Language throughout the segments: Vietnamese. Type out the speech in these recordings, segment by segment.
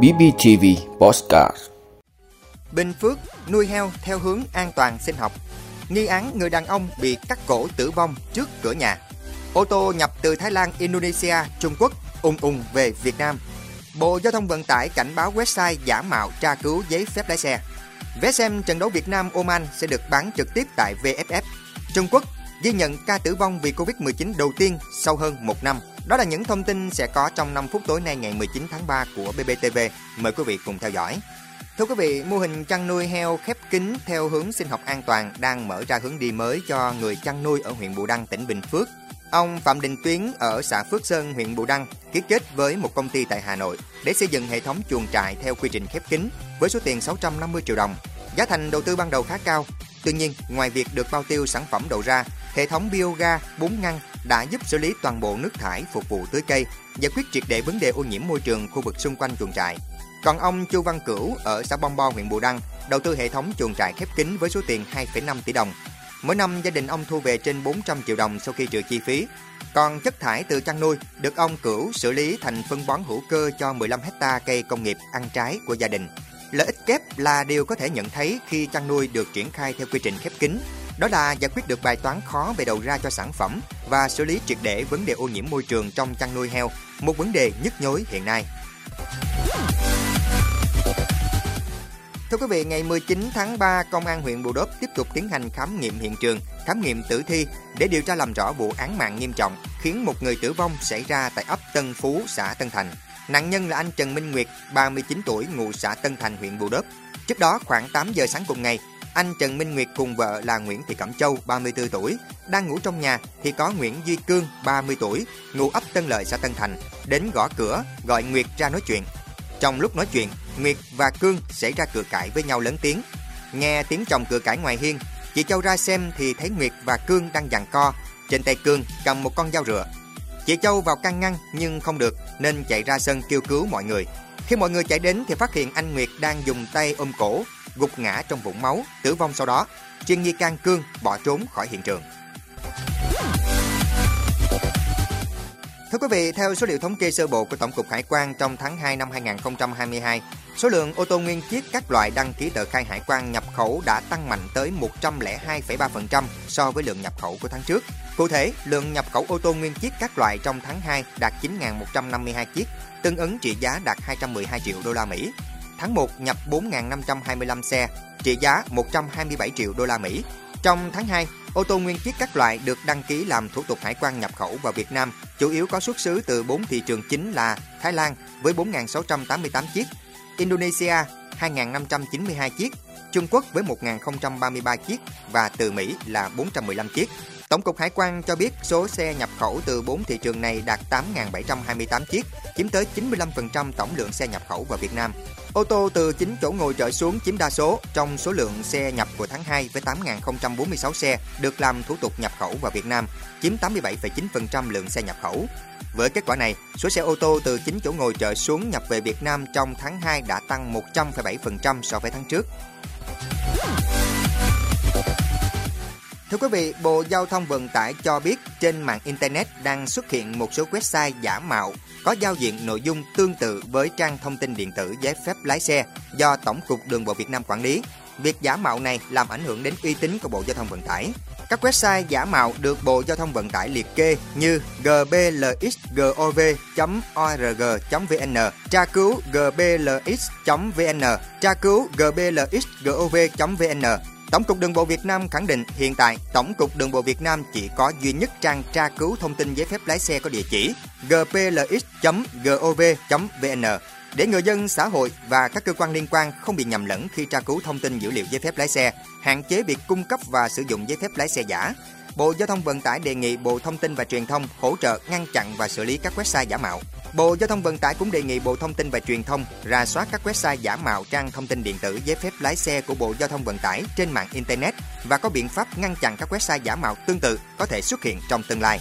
BBTV Postcard Bình Phước nuôi heo theo hướng an toàn sinh học. Nghi án người đàn ông bị cắt cổ tử vong trước cửa nhà. Ô tô nhập từ Thái Lan, Indonesia, Trung Quốc ung ung về Việt Nam. Bộ Giao thông Vận tải cảnh báo website giả mạo tra cứu giấy phép lái xe. Vé xem trận đấu Việt Nam Oman sẽ được bán trực tiếp tại VFF. Trung Quốc ghi nhận ca tử vong vì Covid-19 đầu tiên sau hơn một năm. Đó là những thông tin sẽ có trong 5 phút tối nay ngày 19 tháng 3 của BBTV. Mời quý vị cùng theo dõi. Thưa quý vị, mô hình chăn nuôi heo khép kín theo hướng sinh học an toàn đang mở ra hướng đi mới cho người chăn nuôi ở huyện Bù Đăng, tỉnh Bình Phước. Ông Phạm Đình Tuyến ở xã Phước Sơn, huyện Bù Đăng ký kết với một công ty tại Hà Nội để xây dựng hệ thống chuồng trại theo quy trình khép kín với số tiền 650 triệu đồng. Giá thành đầu tư ban đầu khá cao. Tuy nhiên, ngoài việc được bao tiêu sản phẩm đầu ra, hệ thống bioga 4 ngăn đã giúp xử lý toàn bộ nước thải phục vụ tưới cây, giải quyết triệt để vấn đề ô nhiễm môi trường khu vực xung quanh chuồng trại. Còn ông Chu Văn Cửu ở xã Bong Bo, huyện Bù Đăng đầu tư hệ thống chuồng trại khép kín với số tiền 2,5 tỷ đồng. Mỗi năm gia đình ông thu về trên 400 triệu đồng sau khi trừ chi phí. Còn chất thải từ chăn nuôi được ông Cửu xử lý thành phân bón hữu cơ cho 15 hecta cây công nghiệp ăn trái của gia đình. Lợi ích kép là điều có thể nhận thấy khi chăn nuôi được triển khai theo quy trình khép kín. Đó là giải quyết được bài toán khó về đầu ra cho sản phẩm và xử lý triệt để vấn đề ô nhiễm môi trường trong chăn nuôi heo, một vấn đề nhức nhối hiện nay. Thưa quý vị, ngày 19 tháng 3, Công an huyện Bù Đốp tiếp tục tiến hành khám nghiệm hiện trường, khám nghiệm tử thi để điều tra làm rõ vụ án mạng nghiêm trọng khiến một người tử vong xảy ra tại ấp Tân Phú, xã Tân Thành. Nạn nhân là anh Trần Minh Nguyệt, 39 tuổi, ngụ xã Tân Thành, huyện Bù Đốp. Trước đó, khoảng 8 giờ sáng cùng ngày, anh Trần Minh Nguyệt cùng vợ là Nguyễn Thị Cẩm Châu, 34 tuổi, đang ngủ trong nhà thì có Nguyễn Duy Cương, 30 tuổi, ngụ ấp Tân Lợi, xã Tân Thành, đến gõ cửa, gọi Nguyệt ra nói chuyện. Trong lúc nói chuyện, Nguyệt và Cương xảy ra cự cãi với nhau lớn tiếng. Nghe tiếng chồng cự cãi ngoài hiên, chị Châu ra xem thì thấy Nguyệt và Cương đang giằng co. Trên tay Cương cầm một con dao rửa. Chị Châu vào can ngăn nhưng không được nên chạy ra sân kêu cứu mọi người. Khi mọi người chạy đến thì phát hiện anh Nguyệt đang dùng tay ôm cổ, gục ngã trong vũng máu, tử vong sau đó. Chuyên nghi can Cương bỏ trốn khỏi hiện trường. Thưa quý vị, theo số liệu thống kê sơ bộ của Tổng cục Hải quan trong tháng 2 năm 2022, số lượng ô tô nguyên chiếc các loại đăng ký tờ khai hải quan nhập khẩu đã tăng mạnh tới 102,3% so với lượng nhập khẩu của tháng trước. Cụ thể, lượng nhập khẩu ô tô nguyên chiếc các loại trong tháng 2 đạt 9.152 chiếc, tương ứng trị giá đạt 212 triệu đô la Mỹ. Tháng 1 nhập 4.525 xe, trị giá 127 triệu đô la Mỹ. Trong tháng 2, ô tô nguyên chiếc các loại được đăng ký làm thủ tục hải quan nhập khẩu vào Việt Nam chủ yếu có xuất xứ từ 4 thị trường chính là Thái Lan với 4.688 chiếc, Indonesia 2.592 chiếc, Trung Quốc với 1.033 chiếc và từ Mỹ là 415 chiếc. Tổng cục Hải quan cho biết số xe nhập khẩu từ 4 thị trường này đạt 8.728 chiếc, chiếm tới 95% tổng lượng xe nhập khẩu vào Việt Nam. Ô tô từ 9 chỗ ngồi trở xuống chiếm đa số trong số lượng xe nhập của tháng 2 với 8.046 xe được làm thủ tục nhập khẩu vào Việt Nam, chiếm 87,9% lượng xe nhập khẩu. Với kết quả này, số xe ô tô từ 9 chỗ ngồi trở xuống nhập về Việt Nam trong tháng 2 đã tăng 100,7% so với tháng trước. Thưa quý vị, Bộ Giao thông Vận tải cho biết trên mạng Internet đang xuất hiện một số website giả mạo có giao diện nội dung tương tự với trang thông tin điện tử giấy phép lái xe do Tổng cục Đường bộ Việt Nam quản lý. Việc giả mạo này làm ảnh hưởng đến uy tín của Bộ Giao thông Vận tải. Các website giả mạo được Bộ Giao thông Vận tải liệt kê như gblxgov.org.vn, tra cứu gblx.vn, tra cứu gblxgov.vn, Tổng cục Đường bộ Việt Nam khẳng định hiện tại Tổng cục Đường bộ Việt Nam chỉ có duy nhất trang tra cứu thông tin giấy phép lái xe có địa chỉ gplx.gov.vn để người dân, xã hội và các cơ quan liên quan không bị nhầm lẫn khi tra cứu thông tin dữ liệu giấy phép lái xe, hạn chế việc cung cấp và sử dụng giấy phép lái xe giả. Bộ Giao thông Vận tải đề nghị Bộ Thông tin và Truyền thông hỗ trợ ngăn chặn và xử lý các website giả mạo. Bộ Giao thông Vận tải cũng đề nghị Bộ Thông tin và Truyền thông ra soát các website giả mạo trang thông tin điện tử giấy phép lái xe của Bộ Giao thông Vận tải trên mạng Internet và có biện pháp ngăn chặn các website giả mạo tương tự có thể xuất hiện trong tương lai.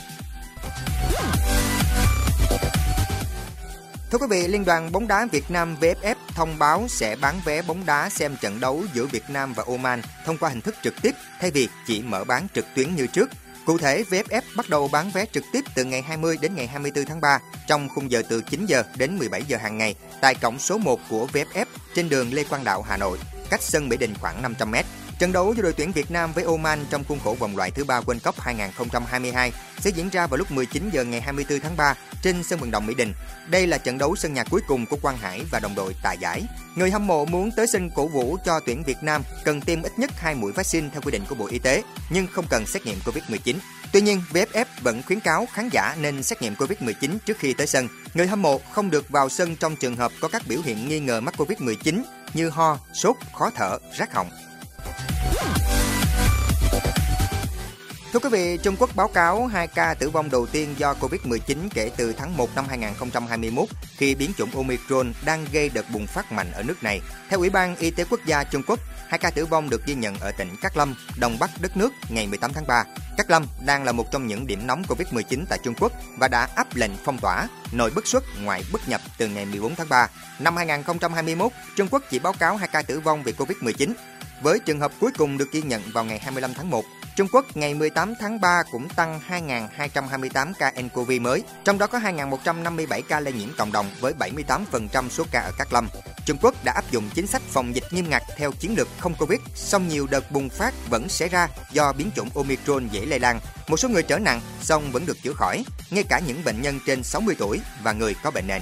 Thưa quý vị, Liên đoàn bóng đá Việt Nam VFF thông báo sẽ bán vé bóng đá xem trận đấu giữa Việt Nam và Oman thông qua hình thức trực tiếp thay vì chỉ mở bán trực tuyến như trước. Cụ thể, VFF bắt đầu bán vé trực tiếp từ ngày 20 đến ngày 24 tháng 3 trong khung giờ từ 9 giờ đến 17 giờ hàng ngày tại cổng số 1 của VFF trên đường Lê Quang Đạo, Hà Nội, cách sân Mỹ Đình khoảng 500 m. Trận đấu giữa đội tuyển Việt Nam với Oman trong khuôn khổ vòng loại thứ ba World Cup 2022 sẽ diễn ra vào lúc 19 giờ ngày 24 tháng 3 trên sân vận động Mỹ Đình. Đây là trận đấu sân nhà cuối cùng của Quang Hải và đồng đội tại giải. Người hâm mộ muốn tới sân cổ vũ cho tuyển Việt Nam cần tiêm ít nhất 2 mũi vaccine theo quy định của Bộ Y tế, nhưng không cần xét nghiệm Covid-19. Tuy nhiên, VFF vẫn khuyến cáo khán giả nên xét nghiệm Covid-19 trước khi tới sân. Người hâm mộ không được vào sân trong trường hợp có các biểu hiện nghi ngờ mắc Covid-19 như ho, sốt, khó thở, rát họng. Thưa quý vị, Trung Quốc báo cáo 2 ca tử vong đầu tiên do Covid-19 kể từ tháng 1 năm 2021 khi biến chủng Omicron đang gây đợt bùng phát mạnh ở nước này. Theo Ủy ban Y tế Quốc gia Trung Quốc, hai ca tử vong được ghi nhận ở tỉnh Cát Lâm, đông bắc đất nước ngày 18 tháng 3. Cát Lâm đang là một trong những điểm nóng Covid-19 tại Trung Quốc và đã áp lệnh phong tỏa, nội bất xuất, ngoại bất nhập từ ngày 14 tháng 3. Năm 2021, Trung Quốc chỉ báo cáo hai ca tử vong vì Covid-19. Với trường hợp cuối cùng được ghi nhận vào ngày 25 tháng 1, Trung Quốc ngày 18 tháng 3 cũng tăng 2.228 ca nCoV mới, trong đó có 2.157 ca lây nhiễm cộng đồng với 78% số ca ở các lâm. Trung Quốc đã áp dụng chính sách phòng dịch nghiêm ngặt theo chiến lược không Covid, song nhiều đợt bùng phát vẫn xảy ra do biến chủng Omicron dễ lây lan. Một số người trở nặng, song vẫn được chữa khỏi, ngay cả những bệnh nhân trên 60 tuổi và người có bệnh nền.